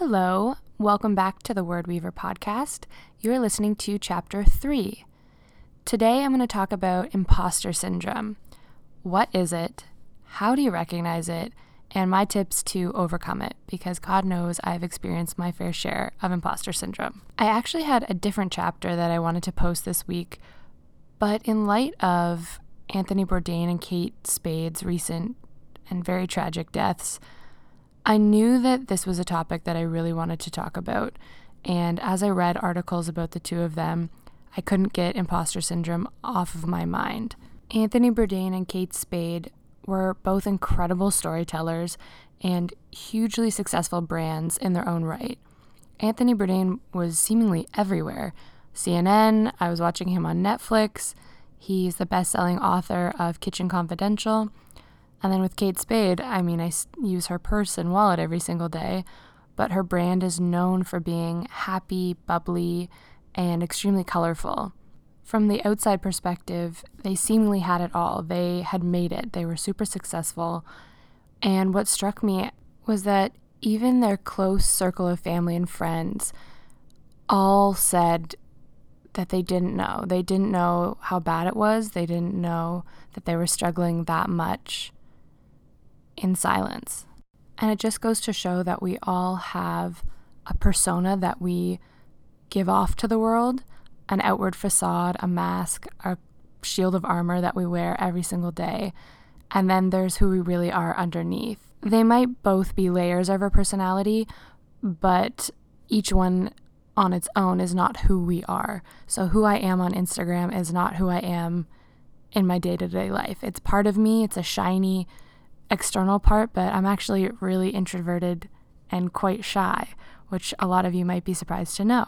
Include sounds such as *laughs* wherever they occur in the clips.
Hello, welcome back to the Word Weaver podcast. You are listening to chapter 3. Today I'm going to talk about imposter syndrome. What is it? How do you recognize it? And my tips to overcome it, because God knows I've experienced my fair share of imposter syndrome. I actually had a different chapter that I wanted to post this week, but in light of Anthony Bourdain and Kate Spade's recent and very tragic deaths, I knew that this was a topic that I really wanted to talk about. And as I read articles about the two of them, I couldn't get imposter syndrome off of my mind. Anthony Bourdain and Kate Spade were both incredible storytellers and hugely successful brands in their own right. Anthony Bourdain was seemingly everywhere. CNN, I was watching him on Netflix. He's the best selling author of Kitchen Confidential. And then with Kate Spade, I mean, I use her purse and wallet every single day, but her brand is known for being happy, bubbly, and extremely colorful. From the outside perspective, they seemingly had it all. They had made it, they were super successful. And what struck me was that even their close circle of family and friends all said that they didn't know. They didn't know how bad it was, they didn't know that they were struggling that much in silence. And it just goes to show that we all have a persona that we give off to the world an outward facade, a mask, a shield of armor that we wear every single day. And then there's who we really are underneath. They might both be layers of our personality, but each one on its own is not who we are. So, who I am on Instagram is not who I am in my day to day life. It's part of me, it's a shiny, external part, but I'm actually really introverted and quite shy, which a lot of you might be surprised to know.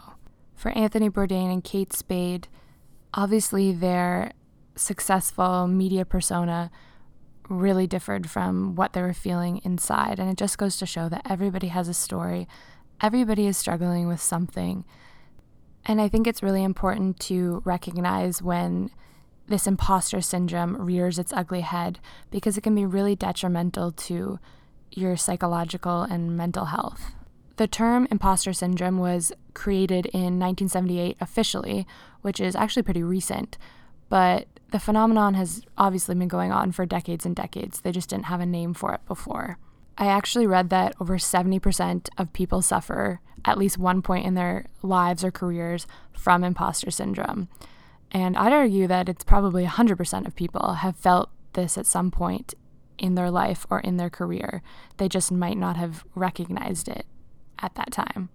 For Anthony Bourdain and Kate Spade, obviously their successful media persona really differed from what they were feeling inside. And it just goes to show that everybody has a story, everybody is struggling with something. And I think it's really important to recognize when this imposter syndrome rears its ugly head because it can be really detrimental to your psychological and mental health. The term imposter syndrome was created in 1978 officially, which is actually pretty recent, but the phenomenon has obviously been going on for decades and decades. They just didn't have a name for it before. I actually read that over 70% of people suffer at least one point in their lives or careers from imposter syndrome. And I'd argue that it's probably 100% of people have felt this at some point in their life or in their career. They just might not have recognized it at that time.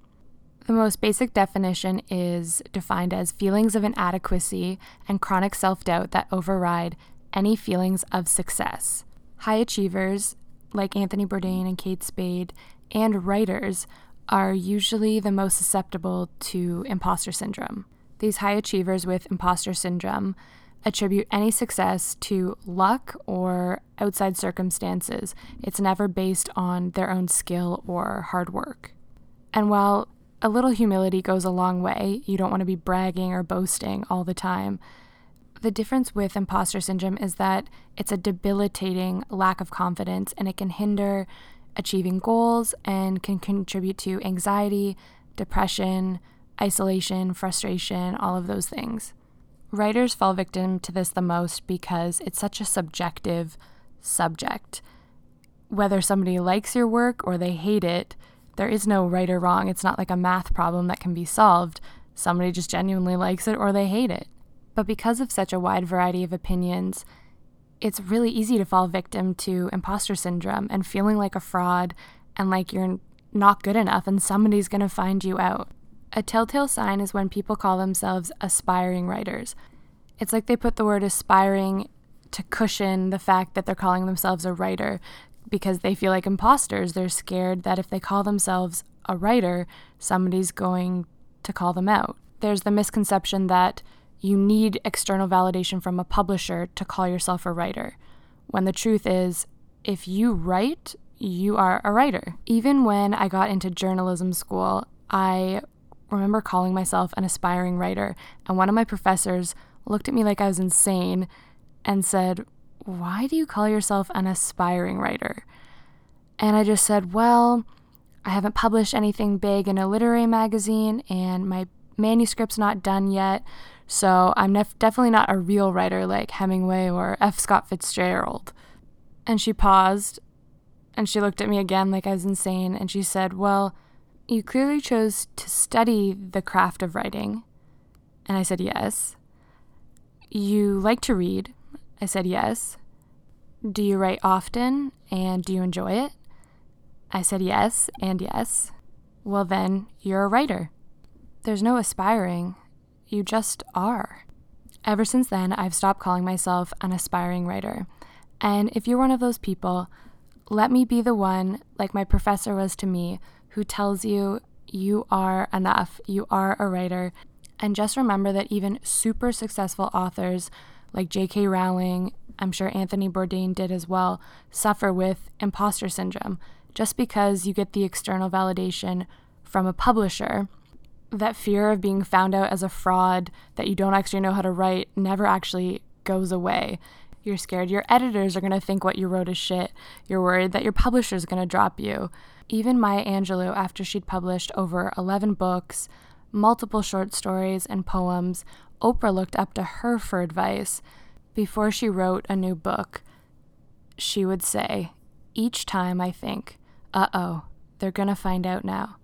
The most basic definition is defined as feelings of inadequacy and chronic self doubt that override any feelings of success. High achievers, like Anthony Bourdain and Kate Spade, and writers are usually the most susceptible to imposter syndrome. These high achievers with imposter syndrome attribute any success to luck or outside circumstances. It's never based on their own skill or hard work. And while a little humility goes a long way, you don't want to be bragging or boasting all the time. The difference with imposter syndrome is that it's a debilitating lack of confidence and it can hinder achieving goals and can contribute to anxiety, depression, isolation, frustration, all of those things. Writers fall victim to this the most because it's such a subjective subject. Whether somebody likes your work or they hate it, There is no right or wrong. It's not like a math problem that can be solved. Somebody just genuinely likes it or they hate it. But because of such a wide variety of opinions, it's really easy to fall victim to imposter syndrome and feeling like a fraud and like you're not good enough and somebody's going to find you out. A telltale sign is when people call themselves aspiring writers. It's like they put the word aspiring to cushion the fact that they're calling themselves a writer because they feel like imposters. They're scared that if they call themselves a writer, somebody's going to call them out. There's the misconception that you need external validation from a publisher to call yourself a writer, when the truth is, if you write, you are a writer. Even when I got into journalism school, I remember calling myself an aspiring writer, and one of my professors looked at me like I was insane and said, Why do you call yourself an aspiring writer? And I just said, Well, I haven't published anything big in a literary magazine, and my manuscript's not done yet. So I'm nef- definitely not a real writer like Hemingway or F. Scott Fitzgerald. And she paused and she looked at me again like I was insane and she said, Well, you clearly chose to study the craft of writing. And I said, Yes. You like to read. I said, Yes. Do you write often and do you enjoy it? I said, Yes and yes. Well, then, you're a writer. There's no aspiring, you just are. Ever since then, I've stopped calling myself an aspiring writer. And if you're one of those people, let me be the one, like my professor was to me, who tells you you are enough, you are a writer. And just remember that even super successful authors like J.K. Rowling, I'm sure Anthony Bourdain did as well, suffer with imposter syndrome. Just because you get the external validation from a publisher that fear of being found out as a fraud, that you don't actually know how to write, never actually goes away. You're scared your editors are going to think what you wrote is shit. You're worried that your publisher is going to drop you. Even Maya Angelou, after she'd published over 11 books, multiple short stories, and poems, Oprah looked up to her for advice. Before she wrote a new book, she would say, Each time I think, uh oh, they're to find out now.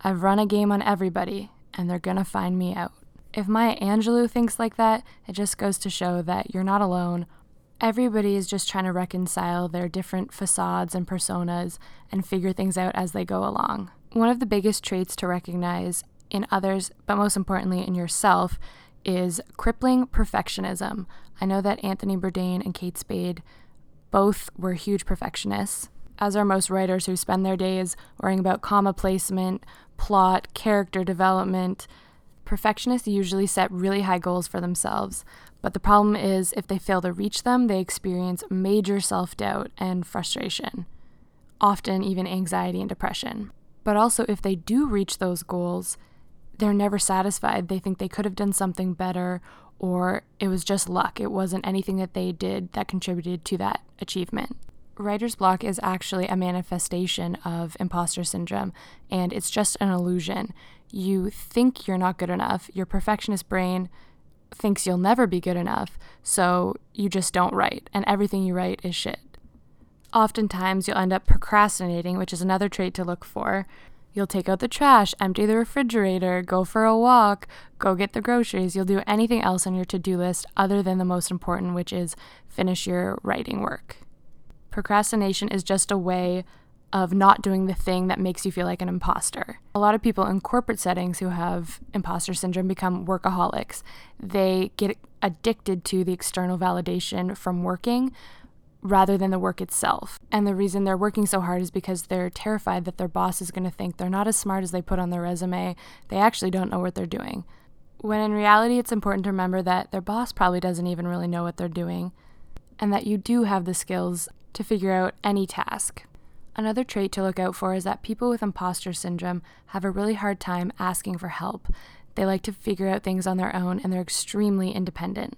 I've run a game on everybody, and they're gonna find me out. If Maya Angelou thinks like that, it just goes to show that you're not alone. Everybody is just trying to reconcile their different facades and personas and figure things out as they go along. One of the biggest traits to recognize in others, but most importantly in yourself, is crippling perfectionism. I know that Anthony Bourdain and Kate Spade both were huge perfectionists, as are most writers who spend their days worrying about comma placement, plot, character development. Perfectionists usually set really high goals for themselves, but the problem is if they fail to reach them, they experience major self doubt and frustration, often even anxiety and depression. But also, if they do reach those goals, they're never satisfied. They think they could have done something better, or it was just luck. It wasn't anything that they did that contributed to that achievement writer's block is actually a manifestation of imposter syndrome, and it's just an illusion. You think you're not good enough, your perfectionist brain thinks you'll never be good enough, so you just don't write, and everything you write is shit. Oftentimes, you'll end up procrastinating, which is another trait to look for. You'll take out the trash, empty the refrigerator, go for a walk, go get the groceries. You'll do anything else on your to do list other than the most important, which is finish your writing work. Procrastination is just a way of not doing the thing that makes you feel like an imposter. A lot of people in corporate settings who have imposter syndrome become workaholics. They get addicted to the external validation from working rather than the work itself. And the reason they're working so hard is because they're terrified that their boss is going to think they're not as smart as they put on their resume. They actually don't know what they're doing. When in reality, it's important to remember that their boss probably doesn't even really know what they're doing and that you do have the skills to figure out any task. Another trait to look out for is that people with imposter syndrome have a really hard time asking for help. They like to figure out things on their own and they're extremely independent.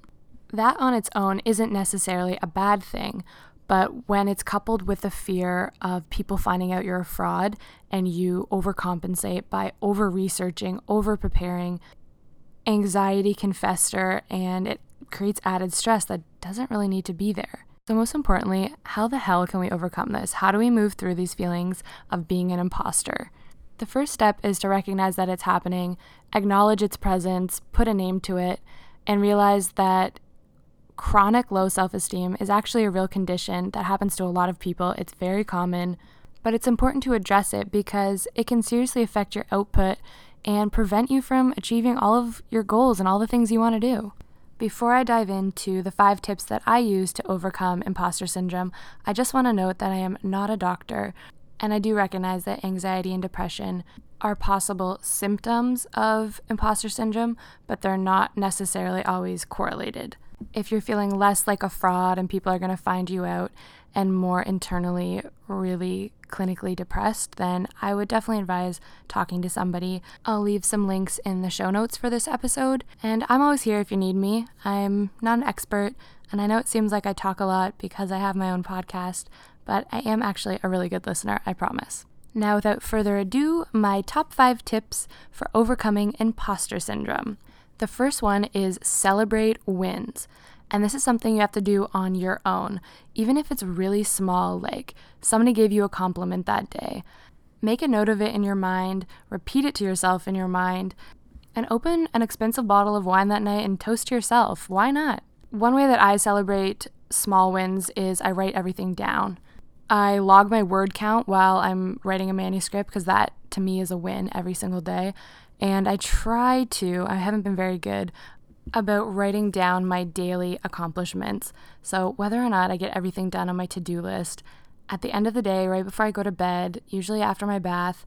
That on its own isn't necessarily a bad thing, but when it's coupled with the fear of people finding out you're a fraud and you overcompensate by over researching, over preparing, anxiety can fester and it creates added stress that doesn't really need to be there. So, most importantly, how the hell can we overcome this? How do we move through these feelings of being an imposter? The first step is to recognize that it's happening, acknowledge its presence, put a name to it, and realize that chronic low self esteem is actually a real condition that happens to a lot of people. It's very common, but it's important to address it because it can seriously affect your output and prevent you from achieving all of your goals and all the things you want to do. Before I dive into the five tips that I use to overcome imposter syndrome, I just want to note that I am not a doctor, and I do recognize that anxiety and depression are possible symptoms of imposter syndrome, but they're not necessarily always correlated. If you're feeling less like a fraud and people are going to find you out and more internally really clinically depressed, then I would definitely advise talking to somebody. I'll leave some links in the show notes for this episode, and I'm always here if you need me. I'm not an expert, and I know it seems like I talk a lot because I have my own podcast, but I am actually a really good listener, I promise. Now, without further ado, my top five tips for overcoming imposter syndrome. The first one is celebrate wins. And this is something you have to do on your own, even if it's really small, like somebody gave you a compliment that day. Make a note of it in your mind, repeat it to yourself in your mind, and open an expensive bottle of wine that night and toast to yourself. Why not? One way that I celebrate small wins is I write everything down. I log my word count while I'm writing a manuscript because that to me is a win every single day. And I try to, I haven't been very good about writing down my daily accomplishments. So, whether or not I get everything done on my to do list, at the end of the day, right before I go to bed, usually after my bath,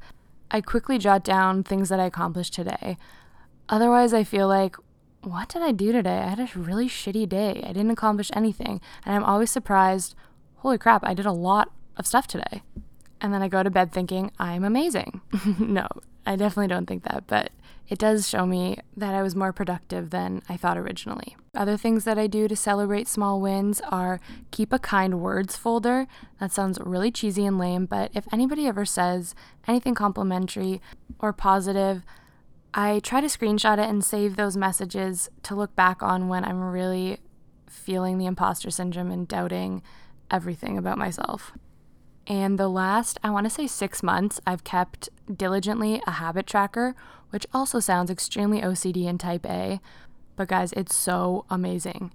I quickly jot down things that I accomplished today. Otherwise, I feel like, what did I do today? I had a really shitty day. I didn't accomplish anything. And I'm always surprised, holy crap, I did a lot of stuff today. And then I go to bed thinking, I'm amazing. *laughs* no, I definitely don't think that, but it does show me that I was more productive than I thought originally. Other things that I do to celebrate small wins are keep a kind words folder. That sounds really cheesy and lame, but if anybody ever says anything complimentary or positive, I try to screenshot it and save those messages to look back on when I'm really feeling the imposter syndrome and doubting everything about myself. And the last, I want to say six months, I've kept diligently a habit tracker, which also sounds extremely OCD and type A. But guys, it's so amazing.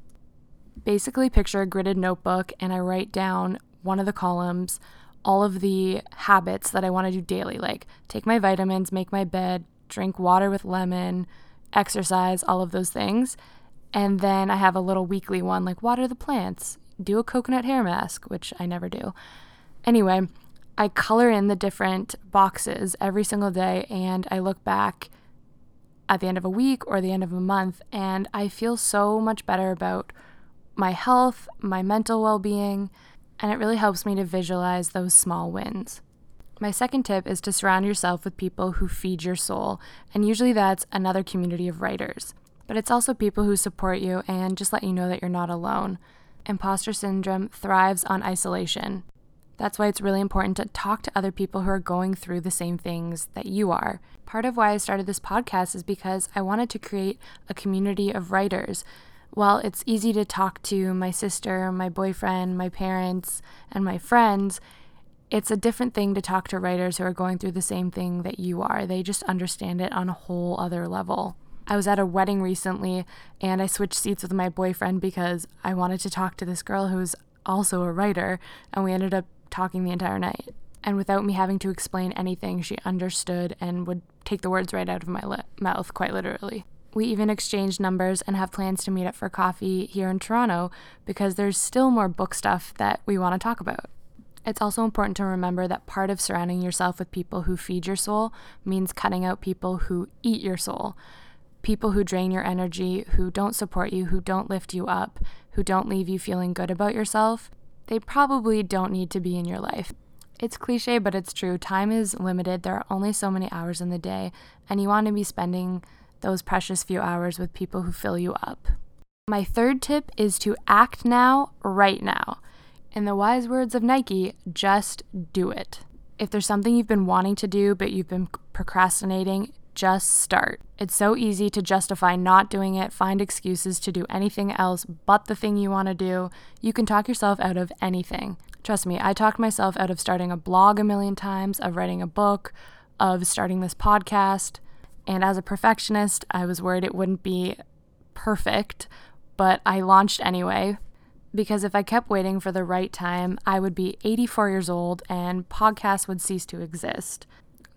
Basically, picture a gridded notebook, and I write down one of the columns all of the habits that I want to do daily, like take my vitamins, make my bed, drink water with lemon, exercise, all of those things. And then I have a little weekly one like water the plants, do a coconut hair mask, which I never do. Anyway, I color in the different boxes every single day and I look back at the end of a week or the end of a month and I feel so much better about my health, my mental well being, and it really helps me to visualize those small wins. My second tip is to surround yourself with people who feed your soul, and usually that's another community of writers. But it's also people who support you and just let you know that you're not alone. Imposter syndrome thrives on isolation. That's why it's really important to talk to other people who are going through the same things that you are. Part of why I started this podcast is because I wanted to create a community of writers. While it's easy to talk to my sister, my boyfriend, my parents, and my friends, it's a different thing to talk to writers who are going through the same thing that you are. They just understand it on a whole other level. I was at a wedding recently and I switched seats with my boyfriend because I wanted to talk to this girl who's also a writer, and we ended up talking the entire night. And without me having to explain anything, she understood and would take the words right out of my li- mouth, quite literally. We even exchanged numbers and have plans to meet up for coffee here in Toronto because there's still more book stuff that we want to talk about. It's also important to remember that part of surrounding yourself with people who feed your soul means cutting out people who eat your soul. People who drain your energy, who don't support you, who don't lift you up, who don't leave you feeling good about yourself, they probably don't need to be in your life. It's cliche, but it's true. Time is limited. There are only so many hours in the day, and you want to be spending those precious few hours with people who fill you up. My third tip is to act now, right now. In the wise words of Nike, just do it. If there's something you've been wanting to do, but you've been procrastinating, just start. It's so easy to justify not doing it, find excuses to do anything else but the thing you want to do. You can talk yourself out of anything. Trust me, I talked myself out of starting a blog a million times, of writing a book, of starting this podcast. And as a perfectionist, I was worried it wouldn't be perfect, but I launched anyway because if I kept waiting for the right time, I would be 84 years old and podcasts would cease to exist.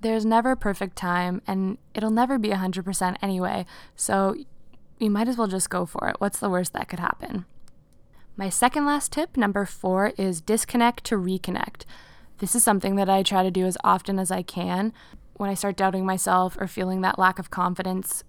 There's never a perfect time, and it'll never be 100% anyway, so you might as well just go for it. What's the worst that could happen? My second last tip, number four, is disconnect to reconnect. This is something that I try to do as often as I can. When I start doubting myself or feeling that lack of confidence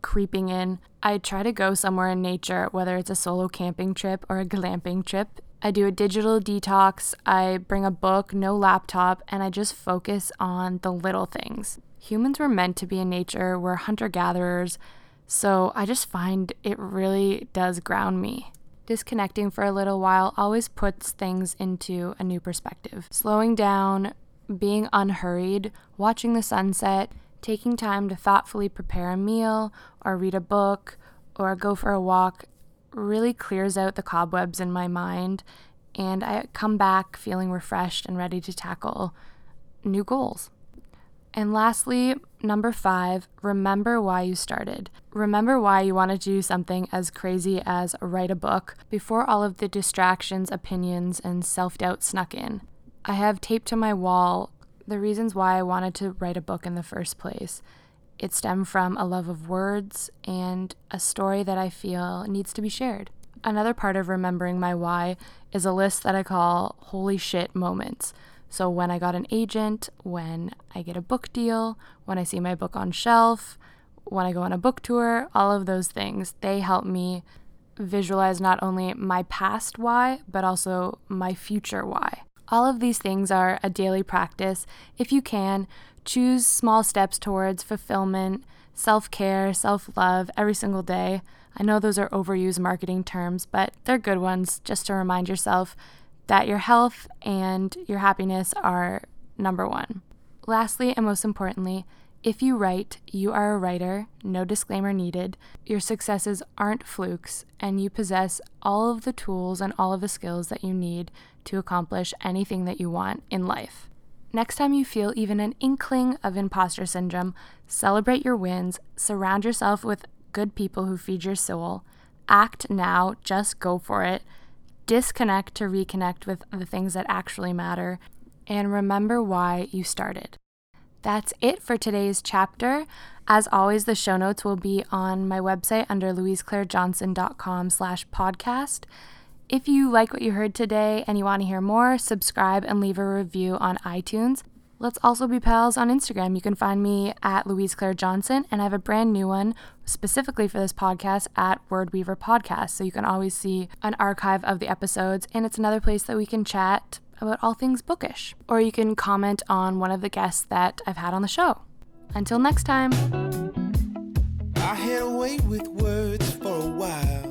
creeping in, I try to go somewhere in nature, whether it's a solo camping trip or a glamping trip. I do a digital detox, I bring a book, no laptop, and I just focus on the little things. Humans were meant to be in nature, we're hunter gatherers, so I just find it really does ground me. Disconnecting for a little while always puts things into a new perspective. Slowing down, being unhurried, watching the sunset, taking time to thoughtfully prepare a meal or read a book or go for a walk really clears out the cobwebs in my mind, and I come back feeling refreshed and ready to tackle new goals. And lastly, number five, remember why you started. Remember why you wanted to do something as crazy as write a book before all of the distractions, opinions, and self doubt snuck in. I have taped to my wall the reasons why I wanted to write a book in the first place. It stemmed from a love of words and a story that I feel needs to be shared. Another part of remembering my why is a list that I call holy shit moments. So when I got an agent, when I get a book deal, when I see my book on shelf, when I go on a book tour, all of those things, they help me visualize not only my past why, but also my future why. All of these things are a daily practice. If you can, choose small steps towards fulfillment, self care, self love every single day. I know those are overused marketing terms, but they're good ones just to remind yourself that your health and your happiness are number one. Lastly, and most importantly, if you write, you are a writer, no disclaimer needed. Your successes aren't flukes, and you possess all of the tools and all of the skills that you need to accomplish anything that you want in life. Next time you feel even an inkling of imposter syndrome, celebrate your wins, surround yourself with good people who feed your soul, act now, just go for it disconnect to reconnect with the things that actually matter, and remember why you started. That's it for today's chapter. As always, the show notes will be on my website under louiseclairejohnson.com slash podcast. If you like what you heard today and you want to hear more, subscribe and leave a review on iTunes. Let's also be pals on Instagram. You can find me at Louise Claire Johnson, and I have a brand new one specifically for this podcast at Word Weaver Podcast. So you can always see an archive of the episodes, and it's another place that we can chat about all things bookish, or you can comment on one of the guests that I've had on the show. Until next time. I had with words for a while.